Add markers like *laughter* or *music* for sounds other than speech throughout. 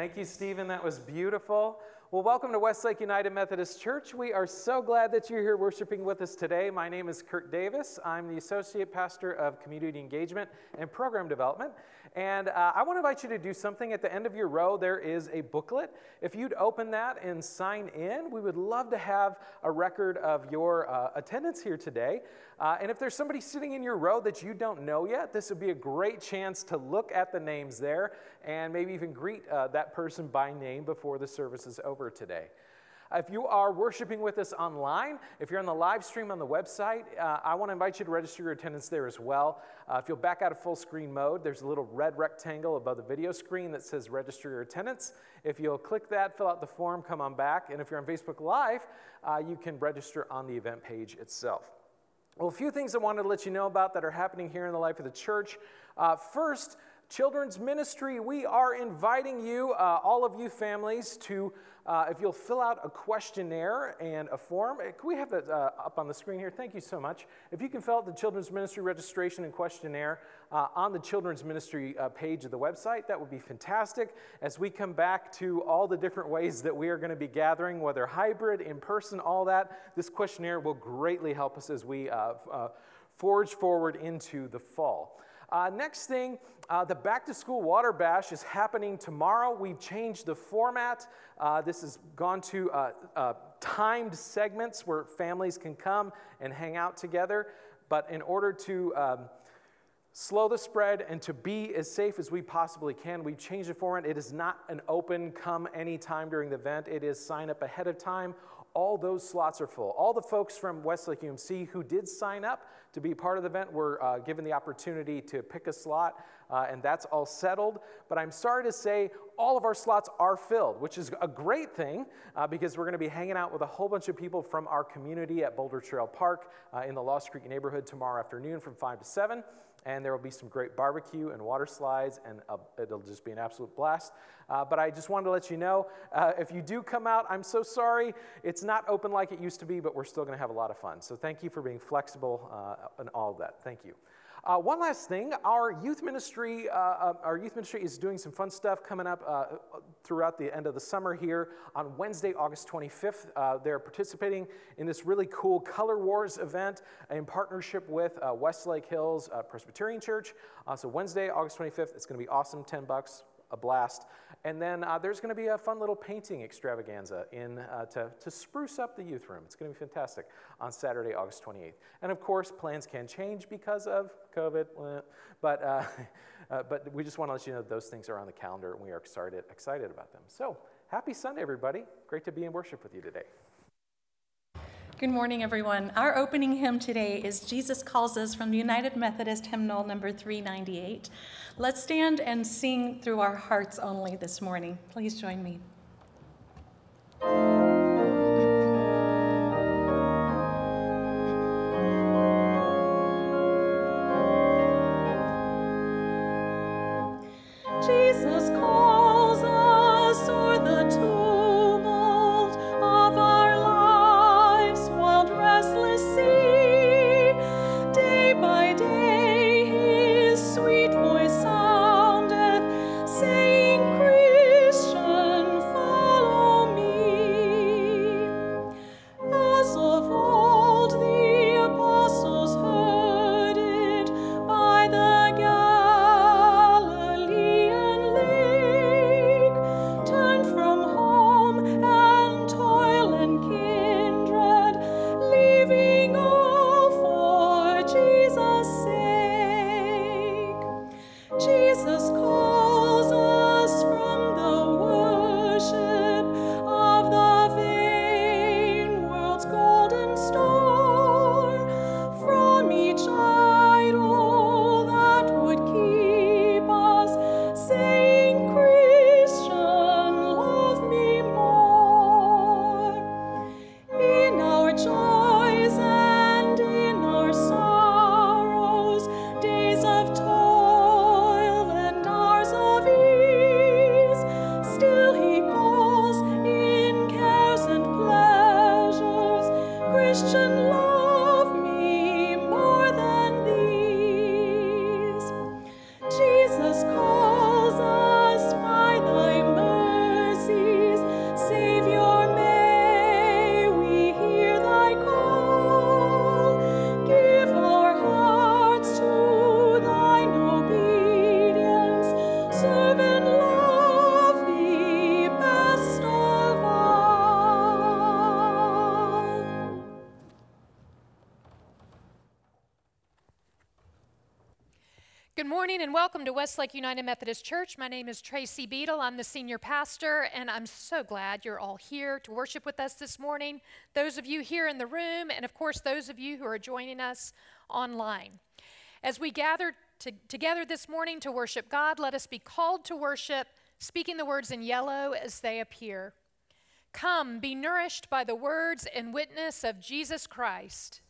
Thank you, Stephen. That was beautiful. Well, welcome to Westlake United Methodist Church. We are so glad that you're here worshiping with us today. My name is Kurt Davis. I'm the Associate Pastor of Community Engagement and Program Development. And uh, I want to invite you to do something. At the end of your row, there is a booklet. If you'd open that and sign in, we would love to have a record of your uh, attendance here today. Uh, and if there's somebody sitting in your row that you don't know yet, this would be a great chance to look at the names there and maybe even greet uh, that person by name before the service is over over today. If you are worshiping with us online, if you're on the live stream on the website, uh, I want to invite you to register your attendance there as well. Uh, if you'll back out of full screen mode, there's a little red rectangle above the video screen that says register your attendance. If you'll click that, fill out the form, come on back. And if you're on Facebook Live, uh, you can register on the event page itself. Well, a few things I wanted to let you know about that are happening here in the life of the church. Uh, first, children's ministry, we are inviting you, uh, all of you families, to uh, if you'll fill out a questionnaire and a form. Uh, can we have that uh, up on the screen here? Thank you so much. If you can fill out the children's ministry registration and questionnaire uh, on the children's ministry uh, page of the website, that would be fantastic. As we come back to all the different ways that we are going to be gathering, whether hybrid, in person, all that, this questionnaire will greatly help us as we forge forward into the fall. Uh, next thing, uh, the back to school water bash is happening tomorrow. We've changed the format. Uh, this has gone to uh, uh, timed segments where families can come and hang out together. But in order to um, slow the spread and to be as safe as we possibly can, we've changed the format. It is not an open come anytime during the event, it is sign up ahead of time all those slots are full. All the folks from Westlake UMC who did sign up to be part of the event were uh, given the opportunity to pick a slot, uh, and that's all settled. But I'm sorry to say all of our slots are filled, which is a great thing uh, because we're going to be hanging out with a whole bunch of people from our community at Boulder Trail Park uh, in the Lost Creek neighborhood tomorrow afternoon from 5 to 7 and there will be some great barbecue and water slides, and uh, it'll just be an absolute blast. Uh, but I just wanted to let you know uh, if you do come out, I'm so sorry. It's not open like it used to be, but we're still going to have a lot of fun. So thank you for being flexible uh, and all of that. Thank you. Uh, one last thing, our youth ministry, uh, uh, our youth ministry is doing some fun stuff coming up uh, throughout the end of the summer here. On Wednesday, August 25th, uh, they're participating in this really cool Color Wars event in partnership with uh, Westlake Hills Presbyterian Church. so Wednesday, August 25th, it's going to be awesome, 10 bucks a blast. And then uh, there's going to be a fun little painting extravaganza in, uh, to, to spruce up the youth room. It's going to be fantastic on Saturday, August 28th. And of course, plans can change because of COVID, but, uh, *laughs* uh, but we just want to let you know those things are on the calendar and we are excited, excited about them. So happy Sunday, everybody. Great to be in worship with you today. Good morning, everyone. Our opening hymn today is Jesus Calls Us from the United Methodist Hymnal number 398. Let's stand and sing through our hearts only this morning. Please join me. Morning and welcome to Westlake United Methodist Church. My name is Tracy Beadle. I'm the senior pastor, and I'm so glad you're all here to worship with us this morning. Those of you here in the room, and of course, those of you who are joining us online. As we gather to, together this morning to worship God, let us be called to worship, speaking the words in yellow as they appear. Come, be nourished by the words and witness of Jesus Christ.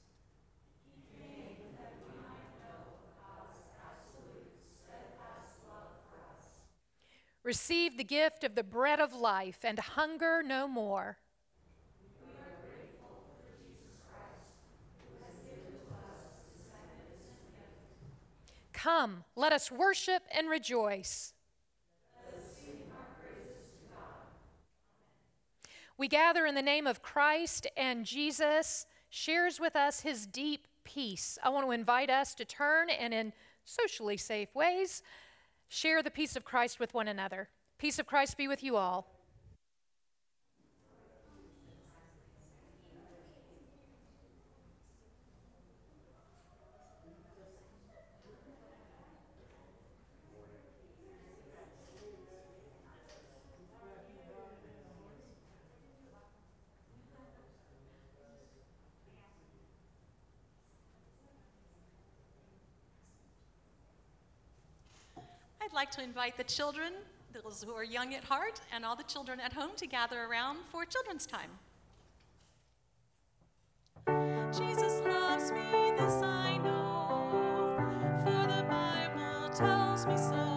Receive the gift of the bread of life and hunger no more. Come, let us worship and rejoice. We gather in the name of Christ, and Jesus shares with us his deep peace. I want to invite us to turn and, in socially safe ways, Share the peace of Christ with one another. Peace of Christ be with you all. I'd like to invite the children, those who are young at heart, and all the children at home to gather around for children's time. Jesus loves me, this I know, for the Bible tells me so.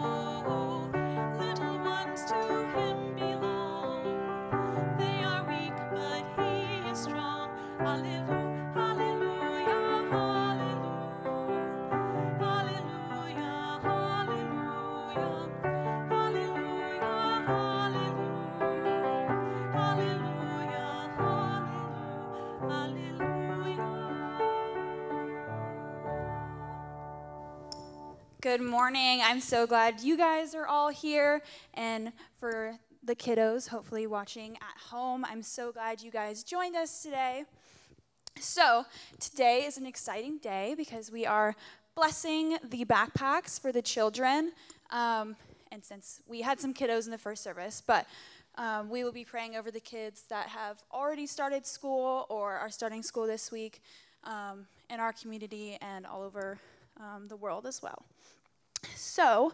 Good morning. I'm so glad you guys are all here. And for the kiddos, hopefully watching at home, I'm so glad you guys joined us today. So, today is an exciting day because we are blessing the backpacks for the children. Um, and since we had some kiddos in the first service, but um, we will be praying over the kids that have already started school or are starting school this week um, in our community and all over um, the world as well. So,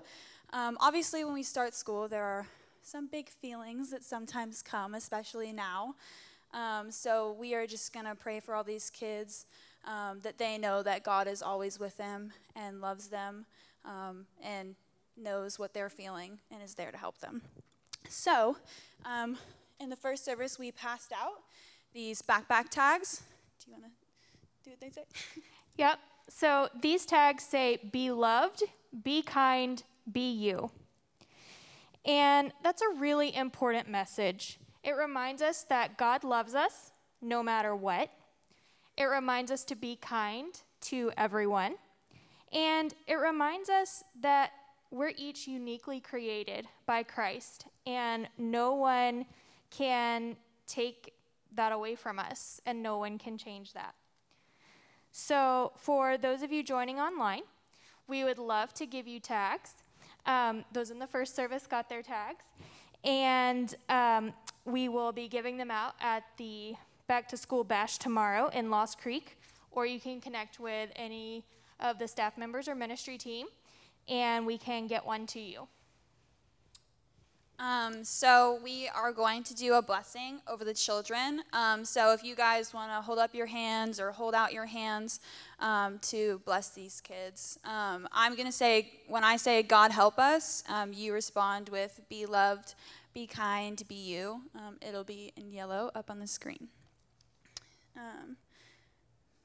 um, obviously, when we start school, there are some big feelings that sometimes come, especially now. Um, so, we are just going to pray for all these kids um, that they know that God is always with them and loves them um, and knows what they're feeling and is there to help them. So, um, in the first service, we passed out these backpack tags. Do you want to do what they say? *laughs* Yep. So these tags say, be loved, be kind, be you. And that's a really important message. It reminds us that God loves us no matter what. It reminds us to be kind to everyone. And it reminds us that we're each uniquely created by Christ, and no one can take that away from us, and no one can change that. So, for those of you joining online, we would love to give you tags. Um, those in the first service got their tags. And um, we will be giving them out at the back to school bash tomorrow in Lost Creek, or you can connect with any of the staff members or ministry team, and we can get one to you. Um, so we are going to do a blessing over the children. Um, so if you guys want to hold up your hands or hold out your hands um, to bless these kids, um, I'm going to say, when I say God help us, um, you respond with be loved, be kind, be you. Um, it'll be in yellow up on the screen.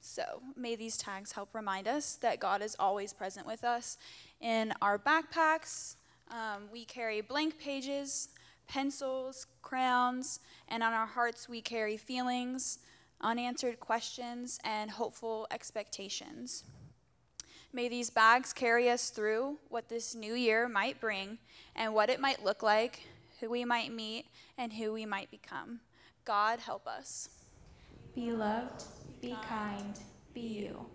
so may these tags help remind us that God is always present with us in our backpacks um, we carry blank pages, pencils, crayons, and on our hearts we carry feelings, unanswered questions, and hopeful expectations. May these bags carry us through what this new year might bring and what it might look like, who we might meet, and who we might become. God help us. Be loved, be kind, be you.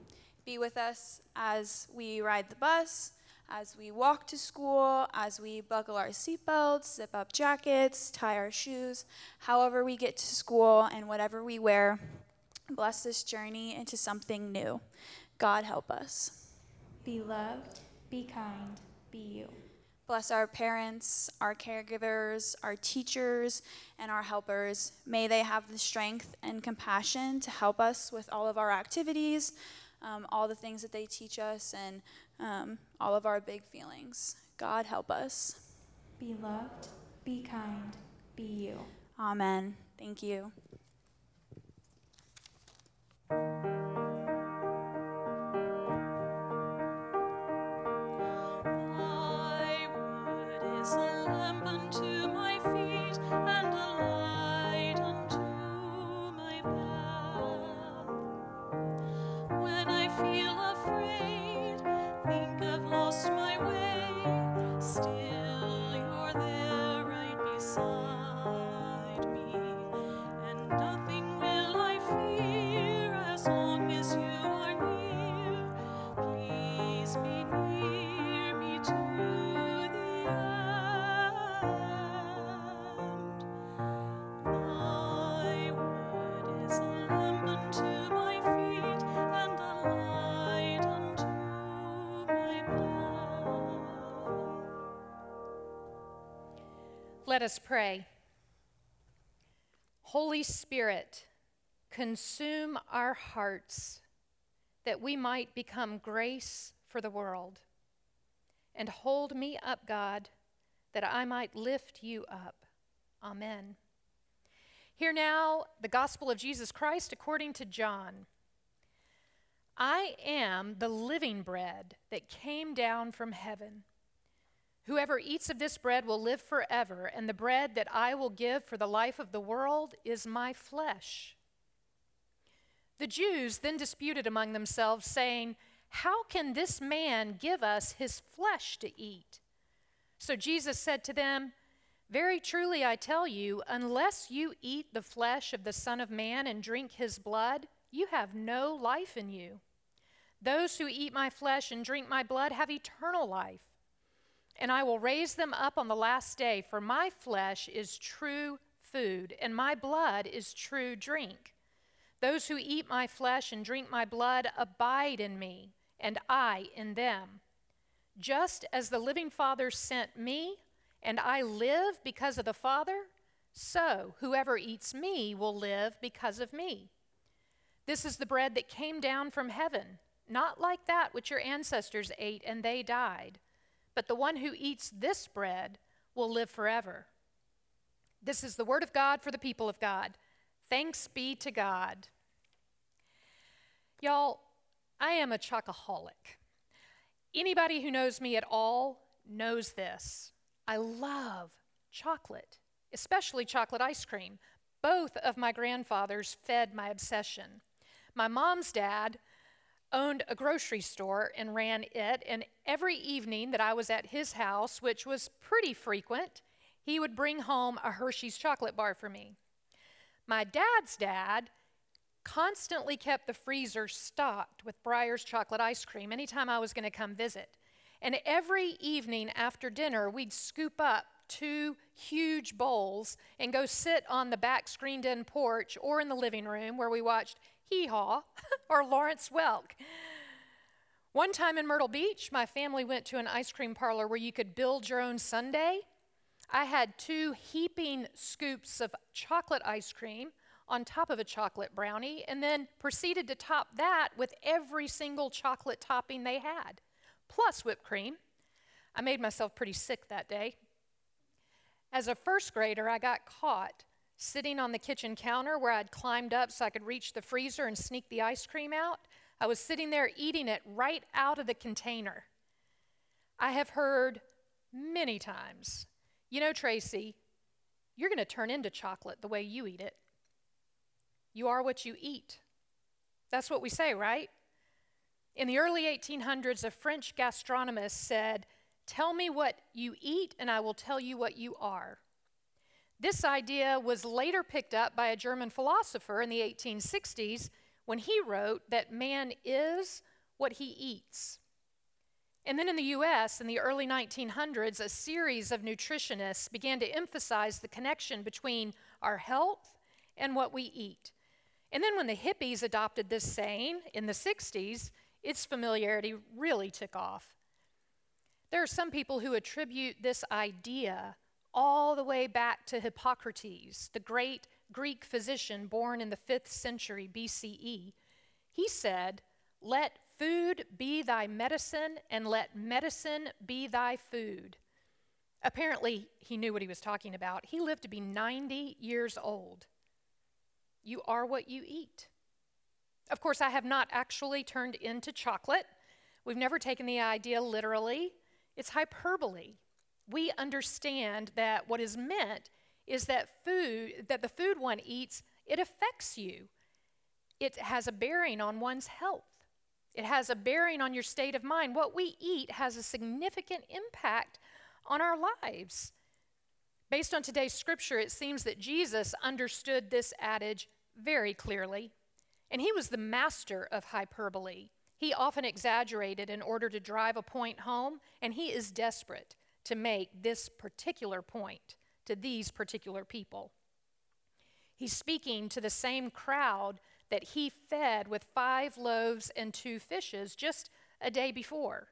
Be with us as we ride the bus, as we walk to school, as we buckle our seatbelts, zip up jackets, tie our shoes, however we get to school, and whatever we wear. Bless this journey into something new. God help us. Be loved, be kind, be you. Bless our parents, our caregivers, our teachers, and our helpers. May they have the strength and compassion to help us with all of our activities, um, all the things that they teach us, and um, all of our big feelings. God help us. Be loved, be kind, be you. Amen. Thank you. Let us pray. Holy Spirit, consume our hearts that we might become grace for the world. And hold me up, God, that I might lift you up. Amen. Hear now the gospel of Jesus Christ according to John. I am the living bread that came down from heaven. Whoever eats of this bread will live forever, and the bread that I will give for the life of the world is my flesh. The Jews then disputed among themselves, saying, How can this man give us his flesh to eat? So Jesus said to them, Very truly I tell you, unless you eat the flesh of the Son of Man and drink his blood, you have no life in you. Those who eat my flesh and drink my blood have eternal life and I will raise them up on the last day, for my flesh is true food, and my blood is true drink. Those who eat my flesh and drink my blood abide in me, and I in them. Just as the living Father sent me, and I live because of the Father, so whoever eats me will live because of me. This is the bread that came down from heaven, not like that which your ancestors ate and they died. But the one who eats this bread will live forever. This is the word of God for the people of God. Thanks be to God. Y'all, I am a chocoholic. Anybody who knows me at all knows this. I love chocolate, especially chocolate ice cream. Both of my grandfathers fed my obsession. My mom's dad owned a grocery store and ran it. And every evening that I was at his house, which was pretty frequent, he would bring home a Hershey's chocolate bar for me. My dad's dad constantly kept the freezer stocked with Breyer's chocolate ice cream anytime I was going to come visit. And every evening after dinner, we'd scoop up two huge bowls and go sit on the back screened in porch or in the living room where we watched Hee Haw *laughs* or Lawrence Welk. One time in Myrtle Beach, my family went to an ice cream parlor where you could build your own sundae. I had two heaping scoops of chocolate ice cream on top of a chocolate brownie and then proceeded to top that with every single chocolate topping they had, plus whipped cream. I made myself pretty sick that day. As a first grader, I got caught sitting on the kitchen counter where I'd climbed up so I could reach the freezer and sneak the ice cream out. I was sitting there eating it right out of the container. I have heard many times, you know, Tracy, you're going to turn into chocolate the way you eat it. You are what you eat. That's what we say, right? In the early 1800s, a French gastronomist said, Tell me what you eat, and I will tell you what you are. This idea was later picked up by a German philosopher in the 1860s when he wrote that man is what he eats. And then in the US, in the early 1900s, a series of nutritionists began to emphasize the connection between our health and what we eat. And then when the hippies adopted this saying in the 60s, its familiarity really took off. There are some people who attribute this idea all the way back to Hippocrates, the great Greek physician born in the 5th century BCE. He said, Let food be thy medicine, and let medicine be thy food. Apparently, he knew what he was talking about. He lived to be 90 years old. You are what you eat. Of course, I have not actually turned into chocolate. We've never taken the idea literally. It's hyperbole. We understand that what is meant is that food, that the food one eats, it affects you. It has a bearing on one's health. It has a bearing on your state of mind. What we eat has a significant impact on our lives. Based on today's scripture, it seems that Jesus understood this adage very clearly, and he was the master of hyperbole. He often exaggerated in order to drive a point home, and he is desperate to make this particular point to these particular people. He's speaking to the same crowd that he fed with five loaves and two fishes just a day before.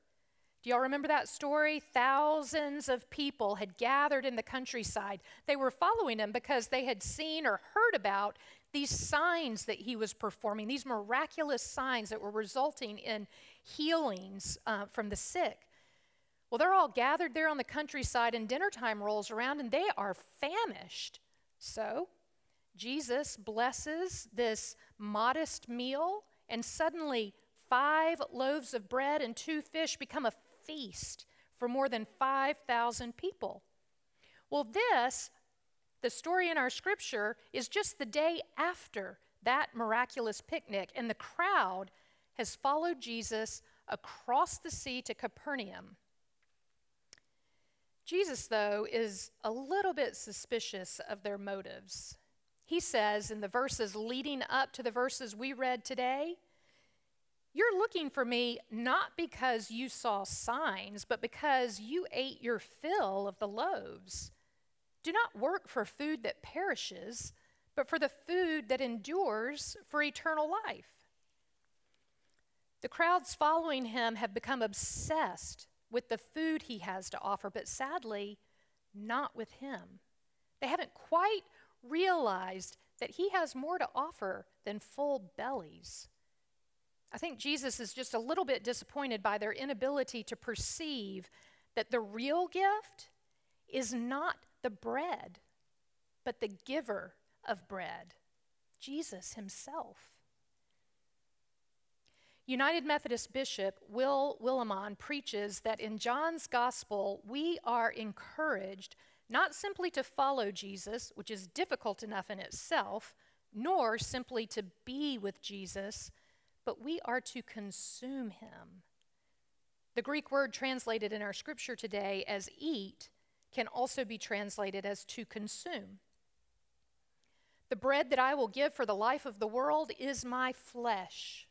Do y'all remember that story? Thousands of people had gathered in the countryside. They were following him because they had seen or heard about these signs that he was performing, these miraculous signs that were resulting in healings uh, from the sick. Well, they're all gathered there on the countryside, and dinner time rolls around, and they are famished. So, Jesus blesses this modest meal, and suddenly five loaves of bread and two fish become a feast for more than 5,000 people. Well, this the story in our scripture is just the day after that miraculous picnic, and the crowd has followed Jesus across the sea to Capernaum. Jesus, though, is a little bit suspicious of their motives. He says in the verses leading up to the verses we read today, You're looking for me not because you saw signs, but because you ate your fill of the loaves. Do not work for food that perishes, but for the food that endures for eternal life. The crowds following him have become obsessed with the food he has to offer, but sadly, not with him. They haven't quite realized that he has more to offer than full bellies. I think Jesus is just a little bit disappointed by their inability to perceive that the real gift is not the bread, but the giver of bread, Jesus himself. United Methodist Bishop Will Willimon preaches that in John's Gospel, we are encouraged not simply to follow Jesus, which is difficult enough in itself, nor simply to be with Jesus, but we are to consume him. The Greek word translated in our scripture today as eat can also be translated as to consume. The bread that I will give for the life of the world is my flesh.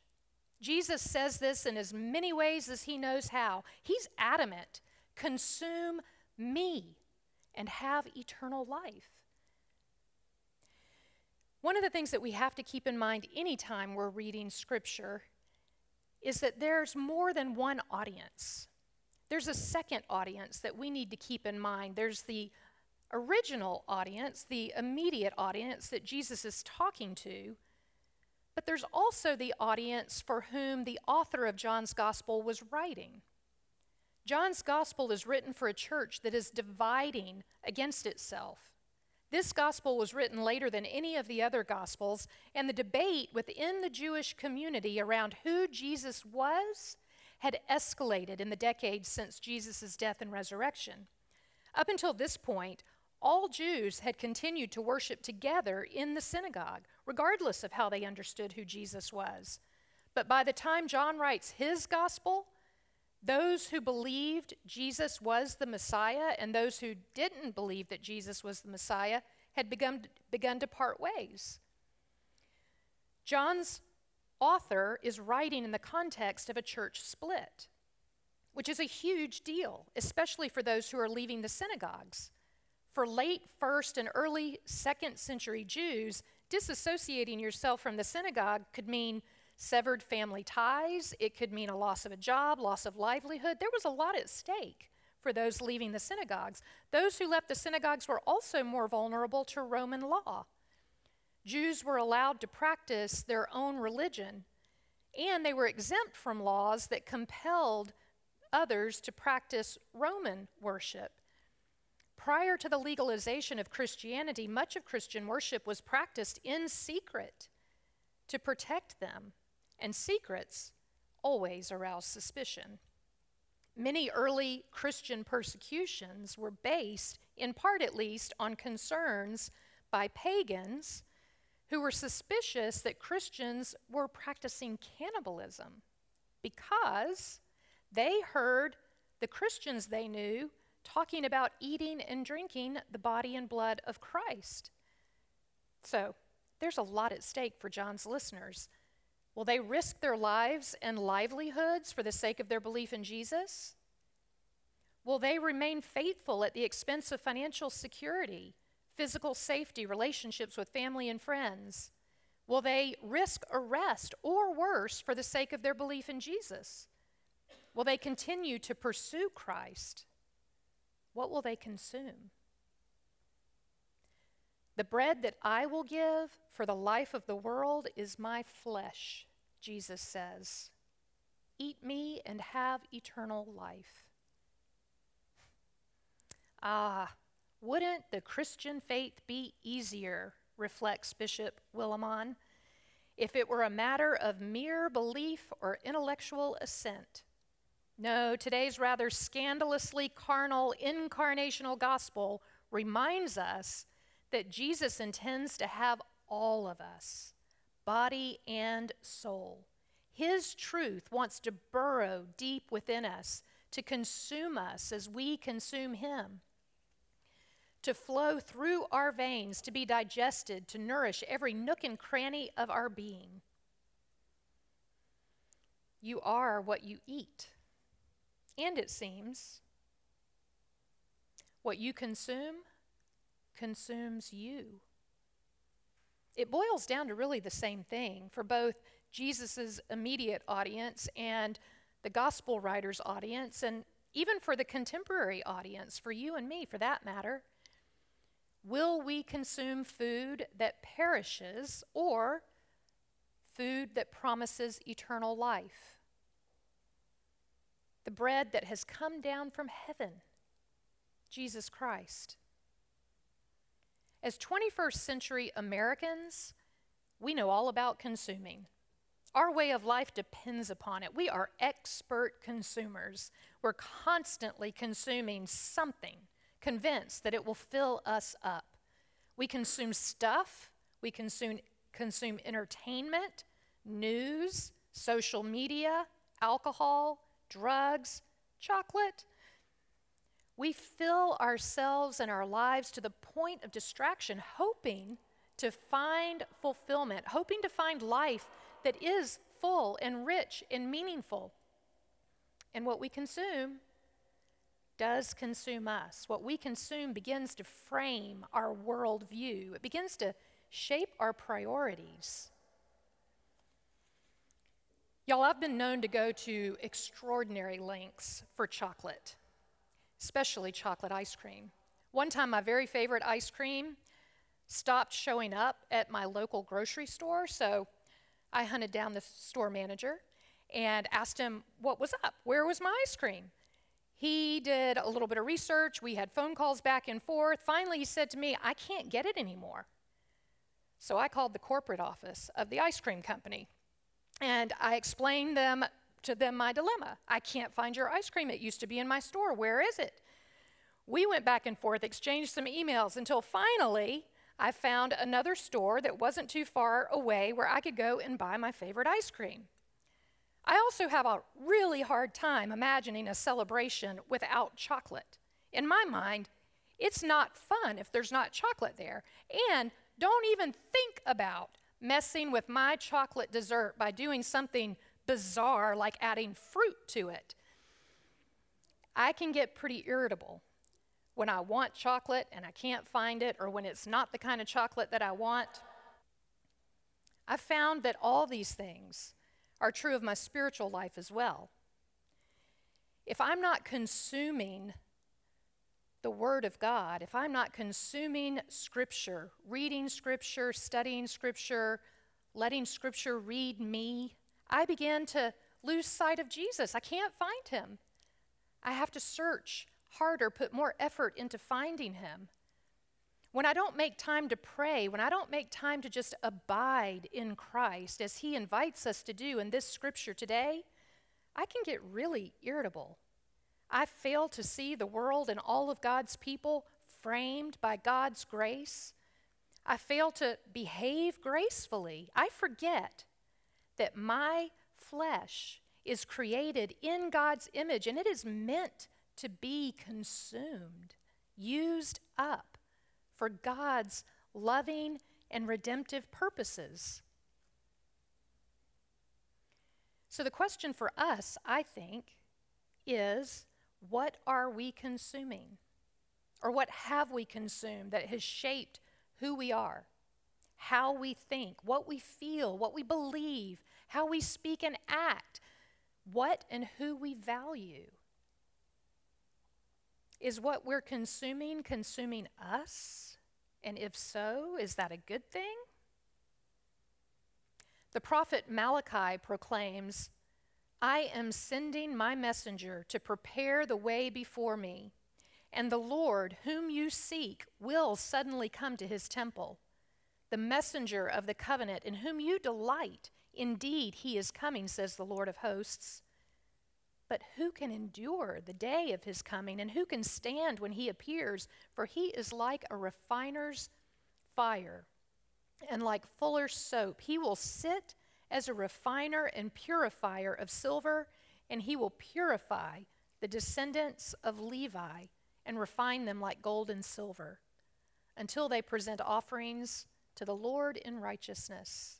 Jesus says this in as many ways as he knows how. He's adamant consume me and have eternal life. One of the things that we have to keep in mind anytime we're reading scripture is that there's more than one audience. There's a second audience that we need to keep in mind. There's the original audience, the immediate audience that Jesus is talking to, but there's also the audience for whom the author of John's gospel was writing. John's gospel is written for a church that is dividing against itself. This gospel was written later than any of the other gospels, and the debate within the Jewish community around who Jesus was had escalated in the decades since Jesus' death and resurrection. Up until this point, all Jews had continued to worship together in the synagogue, regardless of how they understood who Jesus was. But by the time John writes his gospel, those who believed Jesus was the Messiah and those who didn't believe that Jesus was the Messiah had begun, begun to part ways. John's author is writing in the context of a church split. which is a huge deal, especially for those who are leaving the synagogues. For late first and early second century Jews, disassociating yourself from the synagogue could mean severed family ties, it could mean a loss of a job, loss of livelihood. There was a lot at stake for those leaving the synagogues. Those who left the synagogues were also more vulnerable to Roman law. Jews were allowed to practice their own religion, and they were exempt from laws that compelled others to practice Roman worship. Prior to the legalization of Christianity, much of Christian worship was practiced in secret to protect them, and secrets always arouse suspicion. Many early Christian persecutions were based, in part at least, on concerns by pagans who were suspicious that Christians were practicing cannibalism because they heard the Christians they knew talking about eating and drinking the body and blood of Christ. So, there's a lot at stake for John's listeners. Will they risk their lives and livelihoods for the sake of their belief in Jesus? Will they remain faithful at the expense of financial security, physical safety, relationships with family and friends? Will they risk arrest or worse for the sake of their belief in Jesus? Will they continue to pursue Christ? What will they consume? The bread that I will give for the life of the world is my flesh, Jesus says. Eat me and have eternal life. Ah, wouldn't the Christian faith be easier, reflects Bishop Willimon, if it were a matter of mere belief or intellectual assent? No, today's rather scandalously carnal incarnational gospel reminds us that Jesus intends to have all of us, body and soul. His truth wants to burrow deep within us, to consume us as we consume Him, to flow through our veins, to be digested, to nourish every nook and cranny of our being. You are what you eat. And it seems what you consume consumes you. It boils down to really the same thing for both Jesus' immediate audience and the gospel writer's audience, and even for the contemporary audience, for you and me for that matter. Will we consume food that perishes or food that promises eternal life? The bread that has come down from heaven, Jesus Christ. As 21st century Americans, we know all about consuming. Our way of life depends upon it. We are expert consumers. We're constantly consuming something, convinced that it will fill us up. We consume stuff, we consume, consume entertainment, news, social media, alcohol, drugs, chocolate. We fill ourselves and our lives to the point of distraction, hoping to find fulfillment, hoping to find life that is full and rich and meaningful. And what we consume does consume us. What we consume begins to frame our worldview, it begins to shape our priorities. Y'all, I've been known to go to extraordinary lengths for chocolate, especially chocolate ice cream. One time, my very favorite ice cream stopped showing up at my local grocery store, so I hunted down the store manager and asked him what was up. Where was my ice cream? He did a little bit of research. We had phone calls back and forth. Finally, he said to me, I can't get it anymore. So I called the corporate office of the ice cream company and I explained them to them my dilemma. I can't find your ice cream. It used to be in my store. Where is it? We went back and forth, exchanged some emails until finally I found another store that wasn't too far away where I could go and buy my favorite ice cream. I also have a really hard time imagining a celebration without chocolate. In my mind, it's not fun if there's not chocolate there. And don't even think about messing with my chocolate dessert by doing something bizarre like adding fruit to it. I can get pretty irritable when I want chocolate and I can't find it, or when it's not the kind of chocolate that I want. I've found that all these things are true of my spiritual life as well. If I'm not consuming the Word of God, if I'm not consuming Scripture, reading Scripture, studying Scripture, letting Scripture read me, I begin to lose sight of Jesus. I can't find him. I have to search harder, put more effort into finding him. When I don't make time to pray, when I don't make time to just abide in Christ as he invites us to do in this scripture today, I can get really irritable. I fail to see the world and all of God's people framed by God's grace. I fail to behave gracefully. I forget that my flesh is created in God's image and it is meant to be consumed, used up for God's loving and redemptive purposes. So, the question for us, I think, is what are we consuming? Or what have we consumed that has shaped who we are, how we think, what we feel, what we believe, how we speak and act, what and who we value. Is what we're consuming consuming us? And if so, is that a good thing? The prophet Malachi proclaims, I am sending my messenger to prepare the way before me, and the Lord, whom you seek, will suddenly come to his temple. The messenger of the covenant, in whom you delight, Indeed, he is coming, says the Lord of hosts. But who can endure the day of his coming, and who can stand when he appears? For he is like a refiner's fire, and like fuller's soap. He will sit as a refiner and purifier of silver, and he will purify the descendants of Levi and refine them like gold and silver, until they present offerings to the Lord in righteousness.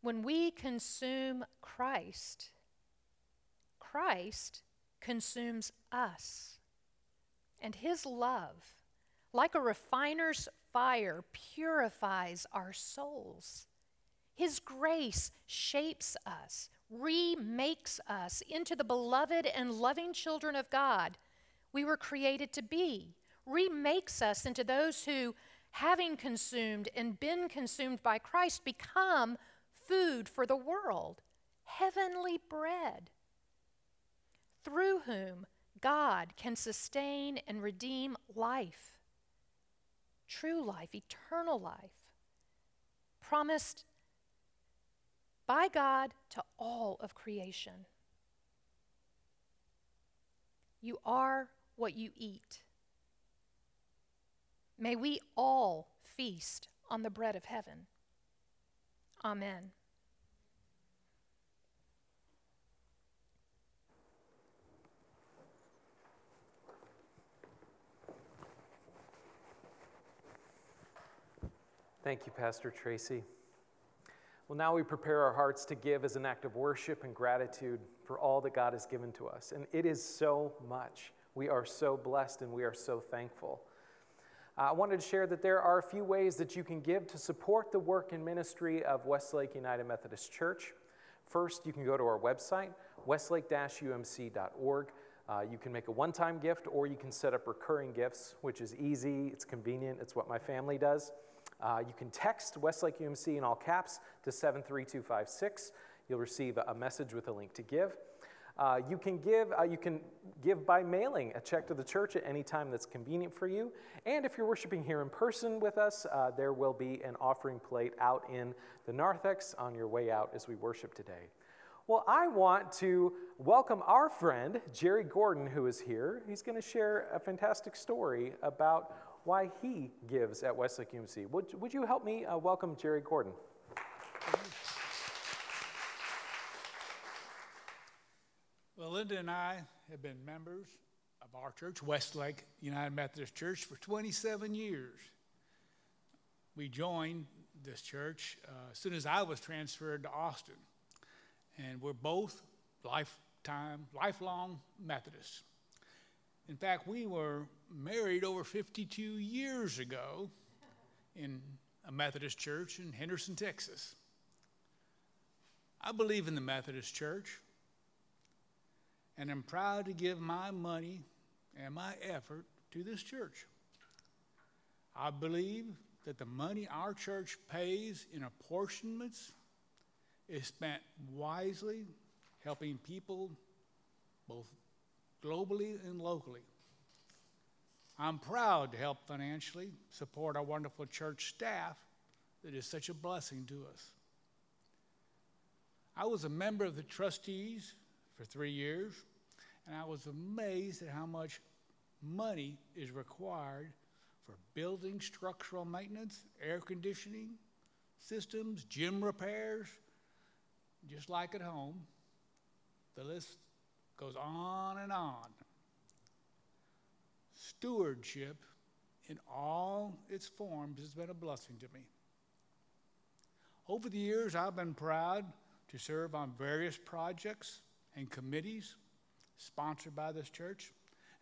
When we consume Christ, Christ consumes us. And his love, like a refiner's fire, purifies our souls. His grace shapes us, remakes us into the beloved and loving children of God we were created to be, remakes us into those who, having consumed and been consumed by Christ, become food for the world, heavenly bread, through whom God can sustain and redeem life, true life, eternal life, promised by God to all of creation. You are what you eat. May we all feast on the bread of heaven. Amen. Thank you, Pastor Tracy. Well, now we prepare our hearts to give as an act of worship and gratitude for all that God has given to us. And it is so much. We are so blessed and we are so thankful. Uh, I wanted to share that there are a few ways that you can give to support the work and ministry of Westlake United Methodist Church. First, you can go to our website, westlake umc.org. Uh, you can make a one time gift or you can set up recurring gifts, which is easy, it's convenient, it's what my family does. Uh, you can text Westlake UMC in all caps to 73256. You'll receive a message with a link to give. Uh, you can give uh, you can give by mailing a check to the church at any time that's convenient for you. And if you're worshiping here in person with us, uh, there will be an offering plate out in the narthex on your way out as we worship today. Well, I want to welcome our friend Jerry Gordon, who is here. He's going to share a fantastic story about why he gives at Westlake UMC. Would, would you help me uh, welcome Jerry Gordon? Well, Linda and I have been members of our church, Westlake United Methodist Church, for 27 years. We joined this church uh, as soon as I was transferred to Austin. And we're both lifetime, lifelong Methodists. In fact, we were married over 52 years ago in a Methodist church in Henderson, Texas. I believe in the Methodist Church, and I'm proud to give my money and my effort to this church. I believe that the money our church pays in apportionments is spent wisely, helping people both globally and locally. I'm proud to help financially support our wonderful church staff that is such a blessing to us. I was a member of the trustees for three years, and I was amazed at how much money is required for building structural maintenance, air conditioning systems, gym repairs, just like at home. The list goes on and on. Stewardship in all its forms has been a blessing to me. Over the years, I've been proud to serve on various projects and committees sponsored by this church.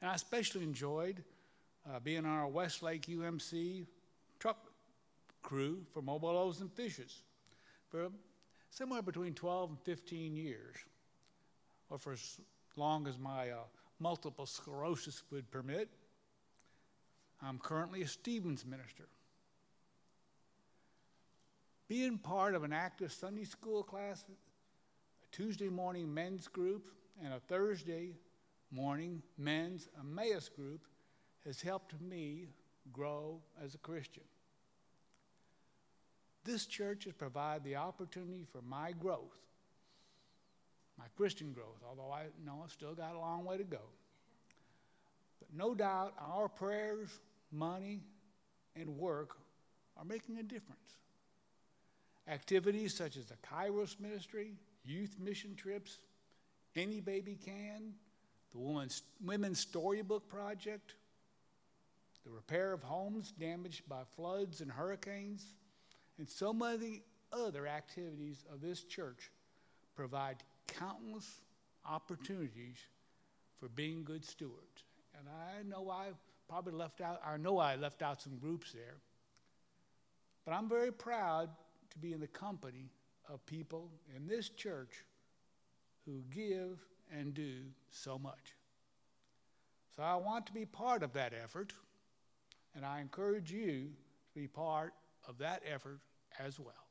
And I especially enjoyed uh, being on our Westlake UMC truck crew for Mobile Loaves and Fishes for somewhere between 12 and 15 years, or for long as my uh, multiple sclerosis would permit. I'm currently a Stephen's minister. Being part of an active Sunday school class, a Tuesday morning men's group, and a Thursday morning men's Emmaus group has helped me grow as a Christian. This church has provided the opportunity for my growth, my Christian growth, although I know I've still got a long way to go. But no doubt our prayers, money, and work are making a difference. Activities such as the Kairos Ministry, youth mission trips, Any Baby Can, the Women's, Women's Storybook Project, the repair of homes damaged by floods and hurricanes, and so many other activities of this church provide countless opportunities for being good stewards. And I know I probably left out, I know I left out some groups there, but I'm very proud to be in the company of people in this church who give and do so much. So I want to be part of that effort. And I encourage you to be part of that effort as well.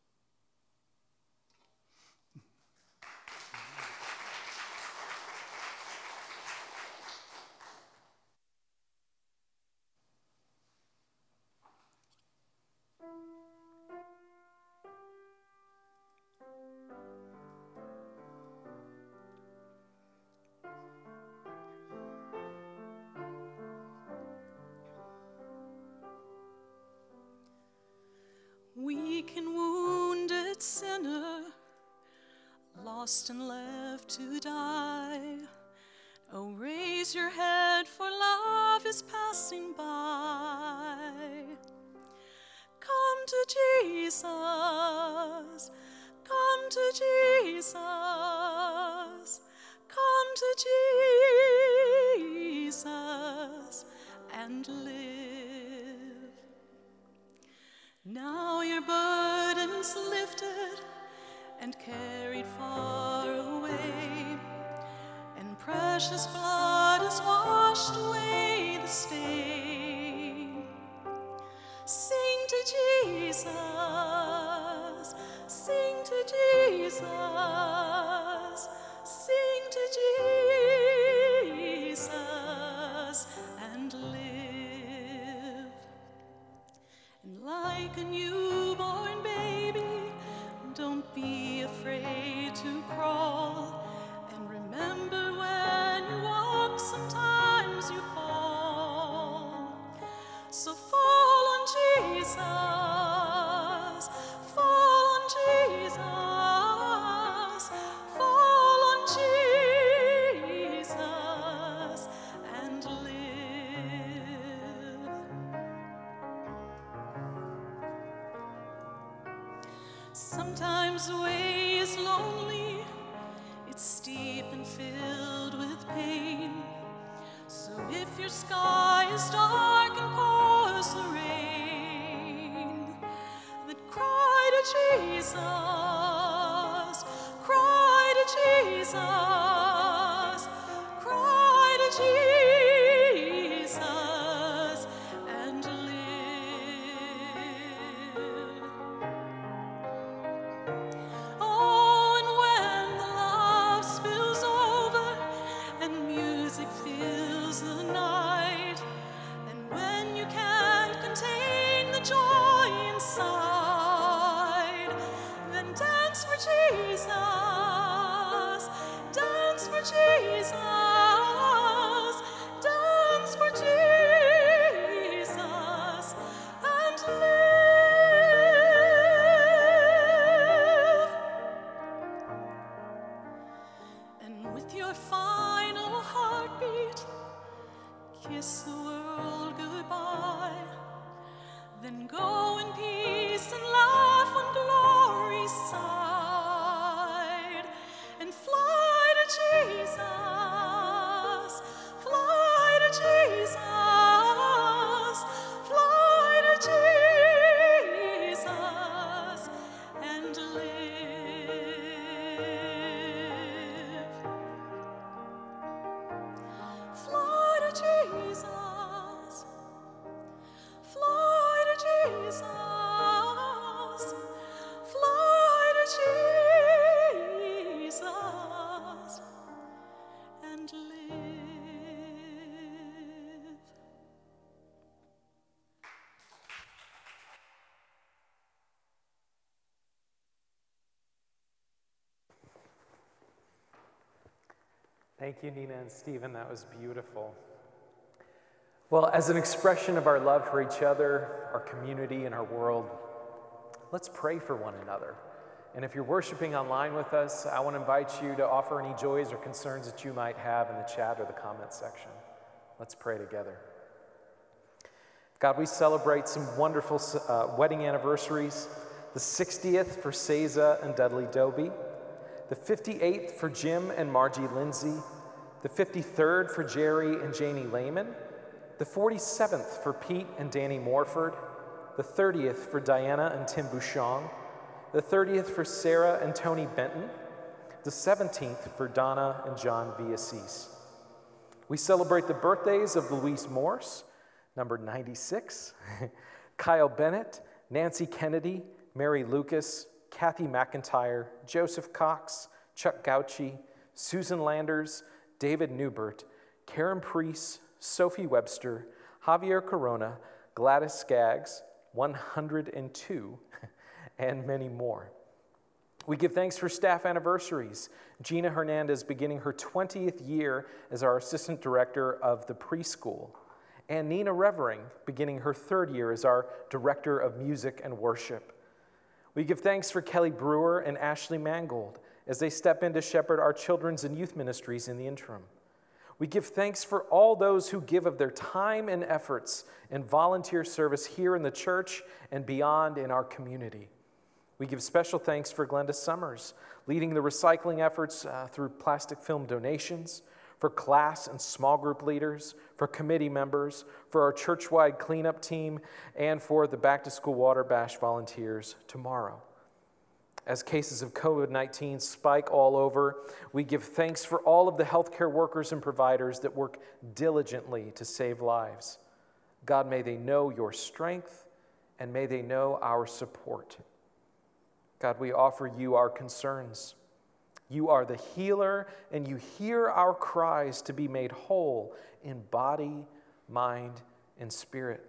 Passing by. Come to Jesus, come to Jesus, come to Jesus and live. Now your burden's lifted and carried far away, and precious And like Thank you, Nina and Stephen. That was beautiful. Well, as an expression of our love for each other, our community, and our world, let's pray for one another. And if you're worshiping online with us, I want to invite you to offer any joys or concerns that you might have in the chat or the comment section. Let's pray together. God, we celebrate some wonderful uh, wedding anniversaries the 60th for Seiza and Dudley Doby, the 58th for Jim and Margie Lindsay, the 53rd for Jerry and Janie Lehman, the 47th for Pete and Danny Morford, the 30th for Diana and Tim Bouchon, the 30th for Sarah and Tony Benton, the 17th for Donna and John Viasis. We celebrate the birthdays of Louise Morse, number 96, *laughs* Kyle Bennett, Nancy Kennedy, Mary Lucas, Kathy McIntyre, Joseph Cox, Chuck Gauchi, Susan Landers, David Newbert, Karen Priest, Sophie Webster, Javier Corona, Gladys Skaggs, 102, *laughs* and many more. We give thanks for staff anniversaries. Gina Hernandez beginning her 20th year as our assistant director of the preschool, and Nina Revering beginning her third year as our director of music and worship. We give thanks for Kelly Brewer and Ashley Mangold as they step in to shepherd our children's and youth ministries in the interim. We give thanks for all those who give of their time and efforts in volunteer service here in the church and beyond in our community. We give special thanks for Glenda Summers, leading the recycling efforts uh, through plastic film donations, for class and small group leaders, for committee members, for our churchwide cleanup team, and for the Back to School Water Bash volunteers tomorrow. As cases of COVID 19 spike all over, we give thanks for all of the healthcare workers and providers that work diligently to save lives. God, may they know your strength and may they know our support. God, we offer you our concerns. You are the healer, and you hear our cries to be made whole in body, mind, and spirit.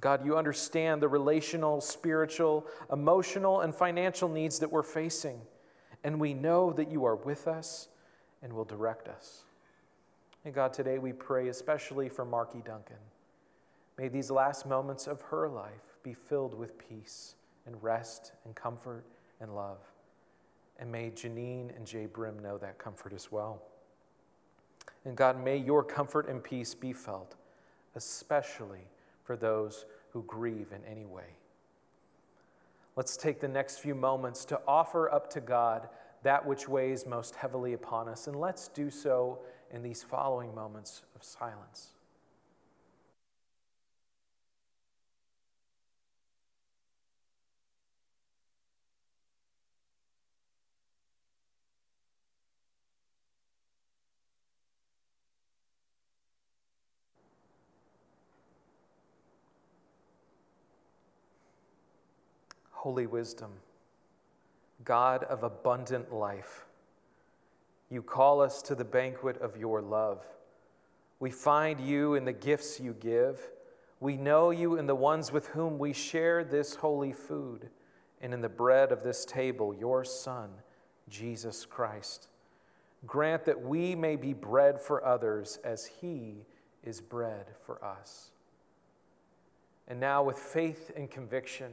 God, you understand the relational, spiritual, emotional, and financial needs that we're facing, and we know that you are with us and will direct us. And God, today we pray especially for Marky Duncan. May these last moments of her life be filled with peace and rest and comfort and love. And may Janine and Jay Brim know that comfort as well. And God, may your comfort and peace be felt, especially for those who grieve in any way. Let's take the next few moments to offer up to God that which weighs most heavily upon us. And let's do so in these following moments of silence. Holy Wisdom, God of abundant life, you call us to the banquet of your love. We find you in the gifts you give. We know you in the ones with whom we share this holy food, and in the bread of this table, your Son, Jesus Christ. Grant that we may be bread for others as he is bread for us. And now, with faith and conviction,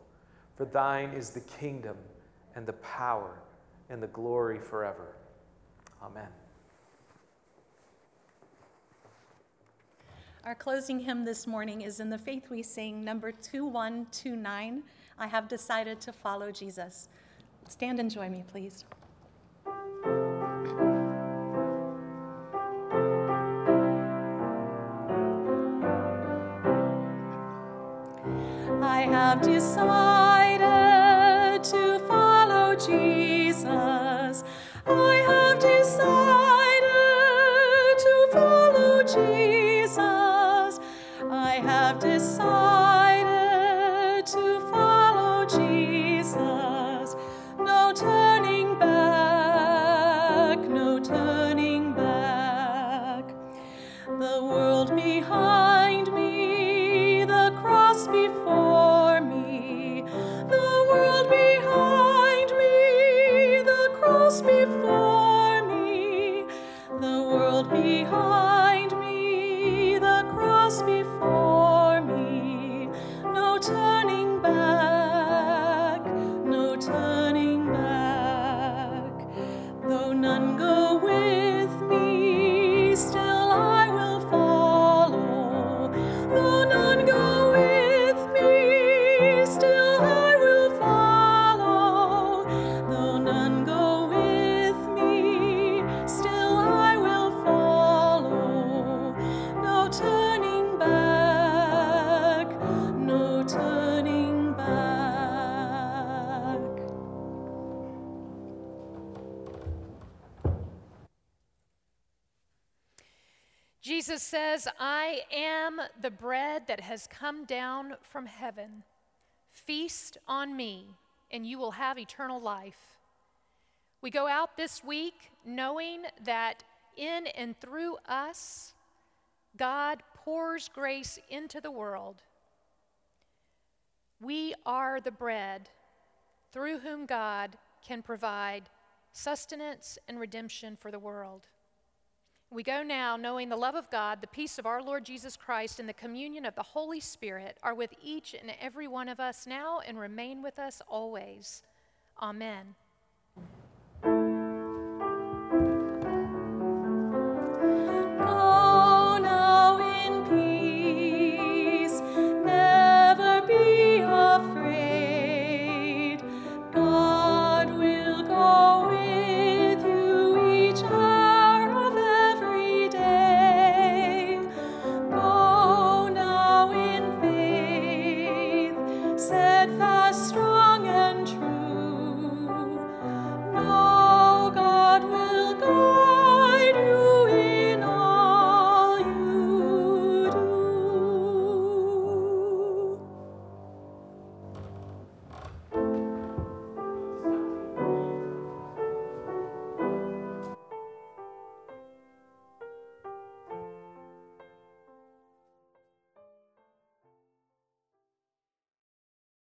For thine is the kingdom and the power and the glory forever. Amen. Our closing hymn this morning is in the Faith We Sing, number 2129. I have decided to follow Jesus. Stand and join me, please. I have decided the bread that has come down from heaven. Feast on me, and you will have eternal life. We go out this week knowing that in and through us, God pours grace into the world. We are the bread through whom God can provide sustenance and redemption for the world. We go now knowing the love of God, the peace of our Lord Jesus Christ, and the communion of the Holy Spirit are with each and every one of us now and remain with us always. Amen.